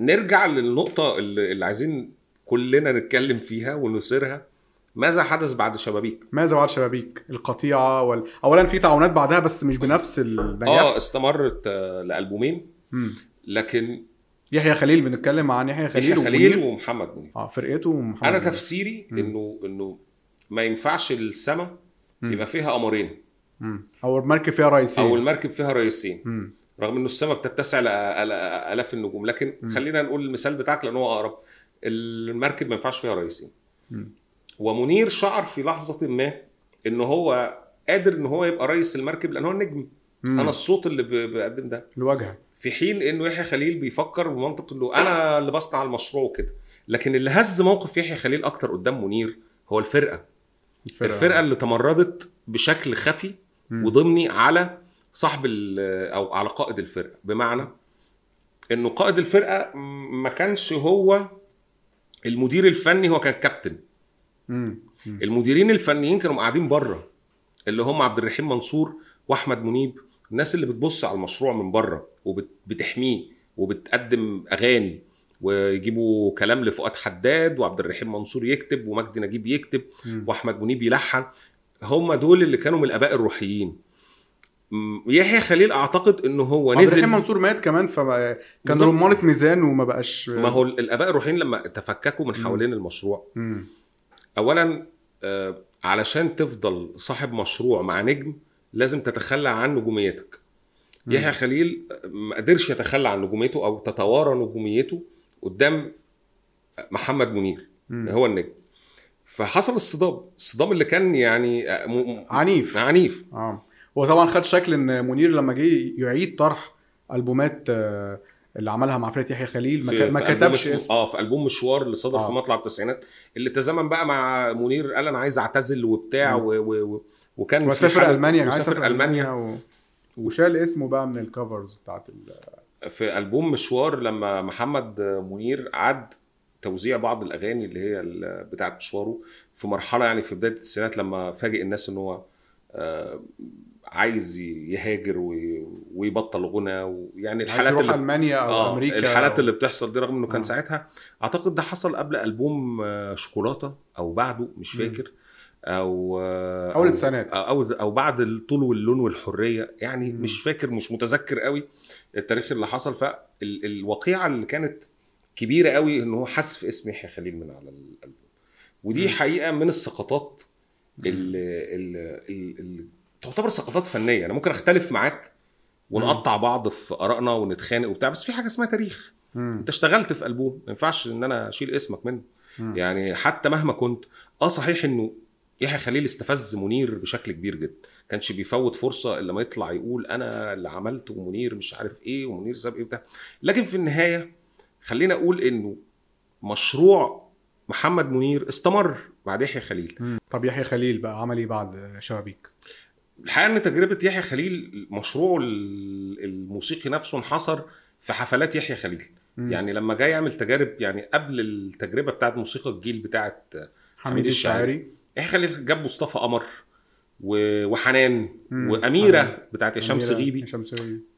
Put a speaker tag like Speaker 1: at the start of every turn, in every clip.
Speaker 1: نرجع للنقطة اللي, عايزين كلنا نتكلم فيها ونثيرها ماذا حدث بعد شبابيك
Speaker 2: ماذا بعد شبابيك القطيعة وال... اولا في تعاونات بعدها بس مش بنفس النجاح
Speaker 1: آه استمرت آه، لألبومين
Speaker 2: مم.
Speaker 1: لكن
Speaker 2: يحيى خليل بنتكلم عن يحيى خليل
Speaker 1: يحيى خليل
Speaker 2: ومنير.
Speaker 1: ومحمد منير
Speaker 2: آه فرقته ومحمد
Speaker 1: أنا
Speaker 2: منير.
Speaker 1: تفسيري
Speaker 2: مم.
Speaker 1: انه إنه ما ينفعش السما. يبقى فيها قمرين.
Speaker 2: أو المركب فيها رئيسين
Speaker 1: أو المركب فيها رئيسين. رغم إنه السماء بتتسع لالاف النجوم. لكن
Speaker 2: مم.
Speaker 1: خلينا نقول المثال بتاعك لأن هو أقرب. المركب ما ينفعش فيها رئيسين. ومنير شعر في لحظة ما إن هو قادر إن هو يبقى رئيس المركب لأن هو النجم.
Speaker 2: مم.
Speaker 1: أنا الصوت اللي بقدم ده.
Speaker 2: الواجهه
Speaker 1: في حين إنه يحيى خليل بيفكر بمنطق إنه أنا اللي بصنع المشروع وكده. لكن اللي هز موقف يحيى خليل أكتر قدام منير هو الفرقة.
Speaker 2: الفرقة,
Speaker 1: الفرقة اللي تمردت بشكل خفي
Speaker 2: مم.
Speaker 1: وضمني على صاحب أو على قائد الفرقة. بمعنى إنه قائد الفرقة ما كانش هو المدير الفني هو كان كابتن. المديرين الفنيين كانوا قاعدين بره اللي هم عبد الرحيم منصور وأحمد منيب الناس اللي بتبص على المشروع من بره وبتحميه وبتقدم أغاني ويجيبوا كلام لفؤاد حداد وعبد الرحيم منصور يكتب ومجدي نجيب يكتب. وأحمد منيب يلحن. هم دول اللي كانوا من الأباء الروحيين. يحيى خليل أعتقد إنه هو
Speaker 2: عبد
Speaker 1: نزل
Speaker 2: الرحيم منصور مات كمان فكان. رمانة ميزان وما بقاش
Speaker 1: ما هو الأباء الروحيين لما تفككوا من. حوالين المشروع
Speaker 2: مم.
Speaker 1: اولا آه، علشان تفضل صاحب مشروع مع نجم لازم تتخلى عن نجوميتك. يحيى خليل آه، ما قدرش يتخلى عن نجوميته أو تتوارى نجوميته قدام محمد منير
Speaker 2: مم.
Speaker 1: هو النجم فحصل الصدام الصدام اللي كان يعني آه،
Speaker 2: عنيف
Speaker 1: عنيف
Speaker 2: آه هو طبعا خد شكل إن منير لما جه يعيد طرح ألبومات آه، اللي عملها مع فرقة يحيى خليل ما,
Speaker 1: في-
Speaker 2: ما
Speaker 1: في
Speaker 2: كتبش اسم
Speaker 1: آه في ألبوم مشوار اللي صدر
Speaker 2: آه.
Speaker 1: في مطلع التسعينات اللي تزامن بقى مع منير قال أنا عايز أعتزل وبتاع. و و و وكان في
Speaker 2: وسافر ألمانيا
Speaker 1: وسافر ألمانيا
Speaker 2: و... وشال اسمه بقى من الكفرز بتاعت ال...
Speaker 1: في ألبوم مشوار لما محمد منير عد توزيع بعض الأغاني اللي هي بتاعه مشواره في مرحلة يعني في بداية التسعينات لما فاجئ الناس إن هو آه، عايز يهاجر وي- ويبطل غنى ويعني
Speaker 2: عايز
Speaker 1: الحالات
Speaker 2: يروح
Speaker 1: اللي
Speaker 2: ألمانيا أو
Speaker 1: آه
Speaker 2: أمريكا
Speaker 1: الحالات
Speaker 2: أو...
Speaker 1: اللي بتحصل دي رغم إنه كان
Speaker 2: آه.
Speaker 1: ساعتها أعتقد ده حصل قبل ألبوم آه، شوكولاتة أو بعده مش. فاكر أو آه، أو-
Speaker 2: التسعينات.
Speaker 1: أو أو بعد الطول واللون والحرية يعني. مش فاكر مش متذكر قوي التاريخ اللي حصل فالواقعه اللي كانت كبيرة قوي إن هو حذف اسم يحيى خليل من على الألبوم ودي. حقيقة من السقطات اللي, اللي, اللي تعتبر سقطات فنية. أنا ممكن أختلف معاك ونقطع بعض في آرائنا ونتخانق وبتاع بس في حاجة اسمها تاريخ.
Speaker 2: مم.
Speaker 1: أنت اشتغلت في ألبوم ما ينفعش إن أنا أشيل اسمك منه.
Speaker 2: مم.
Speaker 1: يعني حتى مهما كنت آه صحيح إنه يحيى خليل استفز منير بشكل كبير جدا. كانش بيفوت فرصة إلا ما يطلع يقول أنا اللي عملت ومنير مش عارف إيه ومنير ساب إيه بتاع لكن في النهاية خلينا أقول إنه مشروع محمد منير استمر بعد يحيى خليل.
Speaker 2: مم. طب يحيى خليل بقى عمل إيه بعد شبابيك؟
Speaker 1: الحقيقة إن تجربة يحيى خليل مشروعه ال- الموسيقي نفسه انحصر في حفلات يحيى خليل
Speaker 2: مم.
Speaker 1: يعني لما جاي يعمل تجارب يعني قبل التجربة بتاعت موسيقى الجيل بتاعت
Speaker 2: حميد الشاعري
Speaker 1: يحيى خليل جاب مصطفى قمر وحنان
Speaker 2: مم.
Speaker 1: وأميرة
Speaker 2: حنان.
Speaker 1: بتاعت هشام صغيبي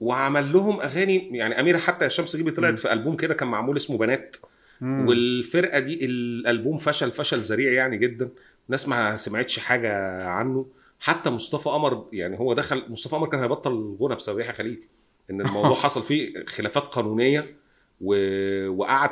Speaker 1: وعمل لهم أغاني يعني أميرة حتى هشام صغيبي
Speaker 2: مم.
Speaker 1: طلعت في ألبوم كده كان معمول اسمه بنات
Speaker 2: مم.
Speaker 1: والفرقة دي الألبوم فشل فشل ذريع يعني جدا الناس ما سمعتش حاجة عنه حتى مصطفى قمر يعني هو دخل مصطفى قمر كان هيبطل غنى بسبب يحيى خليل. إن الموضوع حصل فيه خلافات قانونية و... وقعد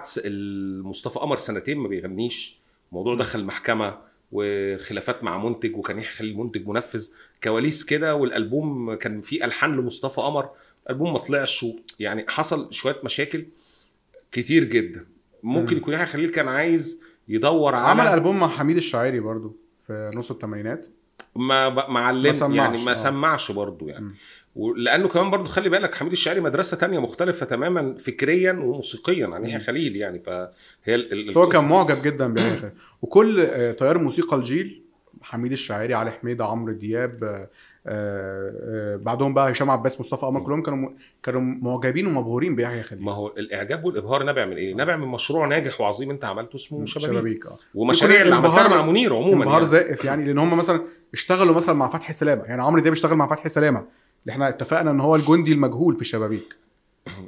Speaker 1: مصطفى قمر سنتين ما بيغنيش. الموضوع دخل محكمة وخلافات مع منتج وكان يحيى خليل منتج منفذ. كواليس كده والألبوم كان فيه ألحان لمصطفى قمر. الألبوم ما طلعش يعني حصل شوية مشاكل كتير جدا. ممكن
Speaker 2: مم.
Speaker 1: يكون يحيى خليل كان عايز يدور
Speaker 2: عمل
Speaker 1: على
Speaker 2: ألبوم مع حميد الشاعري برضو في نص الثمانينات
Speaker 1: ما ما علم يعني ما
Speaker 2: آه.
Speaker 1: سمعش برضه يعني. ولأنه كمان برضه خلي بالك حميد الشاعري مدرسة تانية مختلفة تماما فكريا وموسيقيا عن يحيى. خليل يعني فهي
Speaker 2: هو كان معجب جدا بيحيى خليل وكل آه، تيار موسيقى الجيل حميد الشاعري علي حميدة عمرو دياب آه، بعدهم بقى هشام عباس مصطفى قمر. كلهم كانوا م- كانوا معجبين ومبهورين بيحيى خليل.
Speaker 1: ما هو الإعجاب والإبهار نابع من إيه؟ نابع من مشروع ناجح وعظيم أنت عملته اسمه شبابيك,
Speaker 2: شبابيك آه.
Speaker 1: ومشاريع اللي عملتها مع منير عموما
Speaker 2: انبهار
Speaker 1: يعني.
Speaker 2: زائف يعني لأن هم مثلا اشتغلوا مثلا مع فتحي سلامة. يعني عمرو دياب اشتغل مع فتحي سلامة. اللي إحنا اتفقنا إن هو الجندي المجهول في شبابيك آه،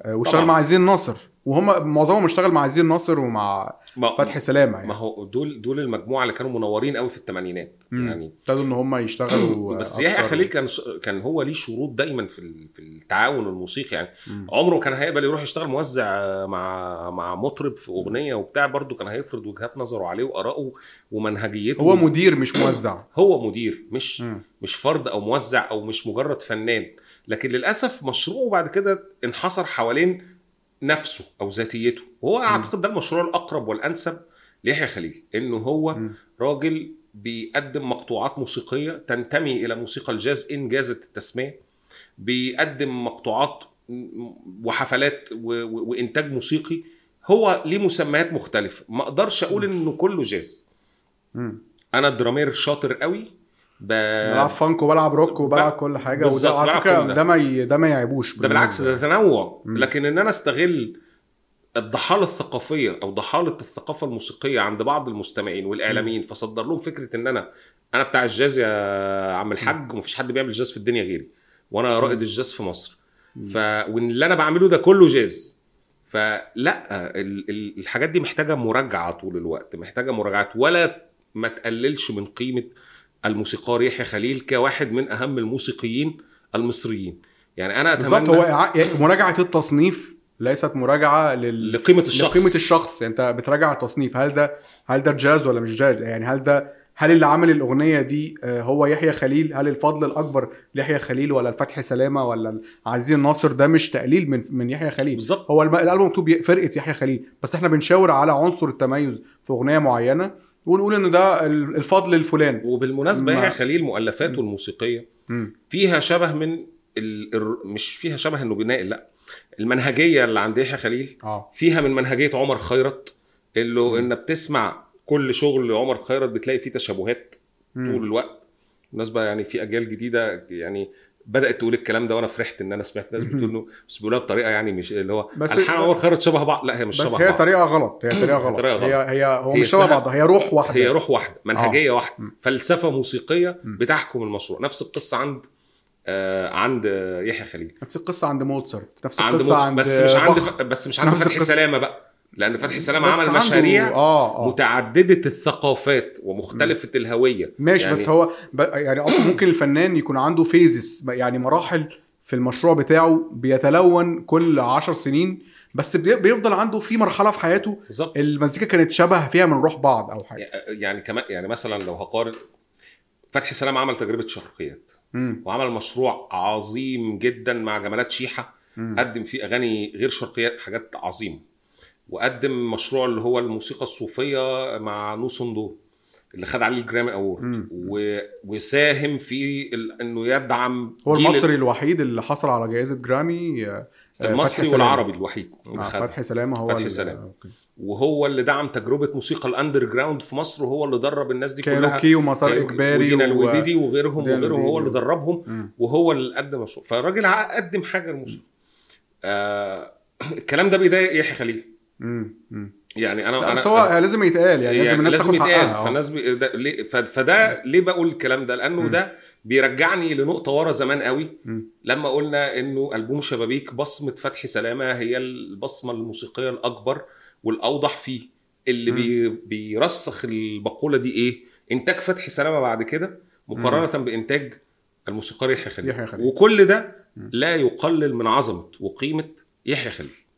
Speaker 2: واشتغل
Speaker 1: طبعاً.
Speaker 2: مع عزيز ناصر وهم معظمهم اشتغل مع عزيز ناصر ومع
Speaker 1: ما
Speaker 2: فتحي سلامة
Speaker 1: ما
Speaker 2: يعني
Speaker 1: هو دول دول المجموعة اللي كانوا منورين قوي في الثمانينات. يعني
Speaker 2: ابتدوا إن هم يشتغلوا
Speaker 1: بس. يحيى خليل كان كان هو ليه شروط دايما في ال- في التعاون الموسيقي يعني
Speaker 2: مم.
Speaker 1: عمره كان هيقبل يروح يشتغل موزع مع مع مطرب في أغنية وبتاع برضه كان هيفرض وجهات نظره عليه وآرائه ومنهجيته
Speaker 2: هو مدير مش موزع
Speaker 1: هو مدير مش
Speaker 2: مم.
Speaker 1: مش فرد أو موزع أو مش مجرد فنان لكن للأسف مشروعه بعد كده انحصر حوالين نفسه أو ذاتيته. وهو أعتقد ده المشروع الأقرب والأنسب ليحيى خليل إنه هو
Speaker 2: مم.
Speaker 1: راجل بيقدم مقطوعات موسيقية تنتمي إلى موسيقى الجاز إن جازت التسمية بيقدم مقطوعات وحفلات و- و- وإنتاج موسيقي. هو ليه مسميات مختلفة. ما أقدرش أقول إنه كله جاز.
Speaker 2: مم.
Speaker 1: أنا drummer شاطر قوي. ب...
Speaker 2: بلعب funk وبلعب روك وبلعب كل
Speaker 1: حاجة
Speaker 2: وده على
Speaker 1: فكرة ده.
Speaker 2: ما ي... ده ما يعيبوش
Speaker 1: ده بالعكس ده تنوع. لكن إن أنا أستغل الضحالة الثقافية أو ضحالة الثقافة الموسيقية عند بعض المستمعين والإعلاميين فصدر لهم فكرة إن أنا أنا بتاع الجاز يا عم الحاج ومفيش حد بيعمل جاز في الدنيا غيري وأنا رائد الجاز في مصر. ف واللي أنا بعمله ده كله جاز. فلا ال- ال- الحاجات دي محتاجة مراجعة طول الوقت محتاجة مراجعات ولا ما تقللش من قيمة الموسيقار يحيى خليل كواحد من أهم الموسيقيين المصريين. يعني أنا
Speaker 2: بالظبط
Speaker 1: أتمنى
Speaker 2: هو إعا- يعني مراجعة التصنيف ليست مراجعة لل...
Speaker 1: لقيمة الشخص.
Speaker 2: لقيمة الشخص. يعني أنت بتراجع التصنيف. هل ده هل ده جاز ولا مش جاز؟ يعني هل ده هل اللي عامل الأغنية دي آه، هو يحيى خليل؟ هل الفضل الأكبر ليحيى خليل ولا الفتحي سلامة ولا عزيز الناصر؟ ده مش تقليل من من يحيى خليل.
Speaker 1: بالظبط.
Speaker 2: هو الألبوم مكتوب فرقة يحيى خليل. بس إحنا بنشاور على عنصر التميز في أغنية معينة. ونقول إن ده ال- الفضل الفلان
Speaker 1: وبالمناسبة
Speaker 2: ما-
Speaker 1: يحيى خليل مؤلفاته
Speaker 2: الموسيقية.
Speaker 1: فيها شبه من ال... مش فيها شبه إنه بيناقل لا المنهجية اللي عند يحيى خليل
Speaker 2: آه
Speaker 1: فيها من منهجية عمر خيرت اللي
Speaker 2: مم.
Speaker 1: ان بتسمع كل شغل عمر خيرت بتلاقي فيه تشابهات طول. الوقت بالنسبة يعني في أجيال جديدة يعني بدأت تقول الكلام ده وأنا فرحت إن أنا سمعت ناس بتقول إنه بس بيقولوها بطريقة يعني مش اللي هو
Speaker 2: بس-
Speaker 1: الحان عمر خيرت شبه بعض لا هي مش
Speaker 2: بس
Speaker 1: شبه
Speaker 2: هي
Speaker 1: بعض
Speaker 2: طريقة غلط هي طريقة غلط
Speaker 1: طريقة غلط.
Speaker 2: هي هي هو
Speaker 1: هي
Speaker 2: مش شبه بعض هي روح واحدة
Speaker 1: هي روح واحدة منهجية
Speaker 2: آه.
Speaker 1: واحدة. فلسفة
Speaker 2: موسيقية.
Speaker 1: بتحكم المشروع نفس القصة عند آه عند يحيى خليل
Speaker 2: نفس القصة عند موتسارت نفس
Speaker 1: عند
Speaker 2: القصة
Speaker 1: موتس
Speaker 2: عند
Speaker 1: بس مش عند. ف... بس مش عند فتحي. سلامة بقى لأن فتحي سلامه
Speaker 2: بس
Speaker 1: عمل مشاريع
Speaker 2: آه آه.
Speaker 1: متعددة الثقافات ومختلفة الهوية.
Speaker 2: ماشي
Speaker 1: يعني
Speaker 2: بس هو ب... يعني أصلا ممكن الفنان يكون عنده phases يعني مراحل في المشروع بتاعه بيتلون كل عشر سنين بس بي- بيفضل عنده في مرحلة في حياته
Speaker 1: بالظبط.
Speaker 2: المزيكا كانت شبه فيها من روح بعض أو حاجة.
Speaker 1: يعني كمان يعني مثلا لو هقارن فتحي سلامه عمل تجربة شرقيات
Speaker 2: مم.
Speaker 1: وعمل مشروع عظيم جدا مع جمالات شيحة
Speaker 2: مم.
Speaker 1: قدم فيه أغاني غير شرقيات حاجات عظيمة. وقدم مشروع اللي هو الموسيقى الصوفية مع يوسو ندور اللي خد عليه ال Grammy
Speaker 2: Award.
Speaker 1: و... وساهم في ال... إنه يدعم
Speaker 2: هو
Speaker 1: جيل
Speaker 2: المصري الوحيد اللي حصل على جائزة جرامي آه، آه،
Speaker 1: المصري. والعربي الوحيد
Speaker 2: آه. فتحي سلامة هو
Speaker 1: فتحي سلامة.
Speaker 2: okay.
Speaker 1: وهو اللي دعم تجربة موسيقى ال underground في مصر وهو اللي درب الناس دي كلها
Speaker 2: كايروكي ومسار إجباري
Speaker 1: ودينا
Speaker 2: و-
Speaker 1: الوديدي وغيرهم وغيرهم هو. اللي دربهم
Speaker 2: مم.
Speaker 1: وهو اللي قدم مشروع فالراجل قدم حاجة للموسيقى آه الكلام ده بيضايق يحيى خليل
Speaker 2: مم. مم.
Speaker 1: يعني أنا
Speaker 2: أنا هو لازم يتقال يعني, لازم الناس
Speaker 1: لازم يتقال
Speaker 2: آه.
Speaker 1: فالناس بي... ده... ليه... فده ليه بقول الكلام ده لأنه
Speaker 2: مم.
Speaker 1: ده بيرجعني لنقطة ورا زمان قوي
Speaker 2: مم.
Speaker 1: لما قلنا إنه ألبوم شبابيك بصمة فتحي سلامة هي البصمة الموسيقية الأكبر والأوضح فيه اللي
Speaker 2: مم.
Speaker 1: بي... بيرسخ المقولة دي إيه إنتاج فتحي سلامة بعد كده مقارنة بإنتاج الموسيقار يحيى خليل. وكل ده
Speaker 2: مم.
Speaker 1: لا يقلل من عظمة وقيمة يحيى خليل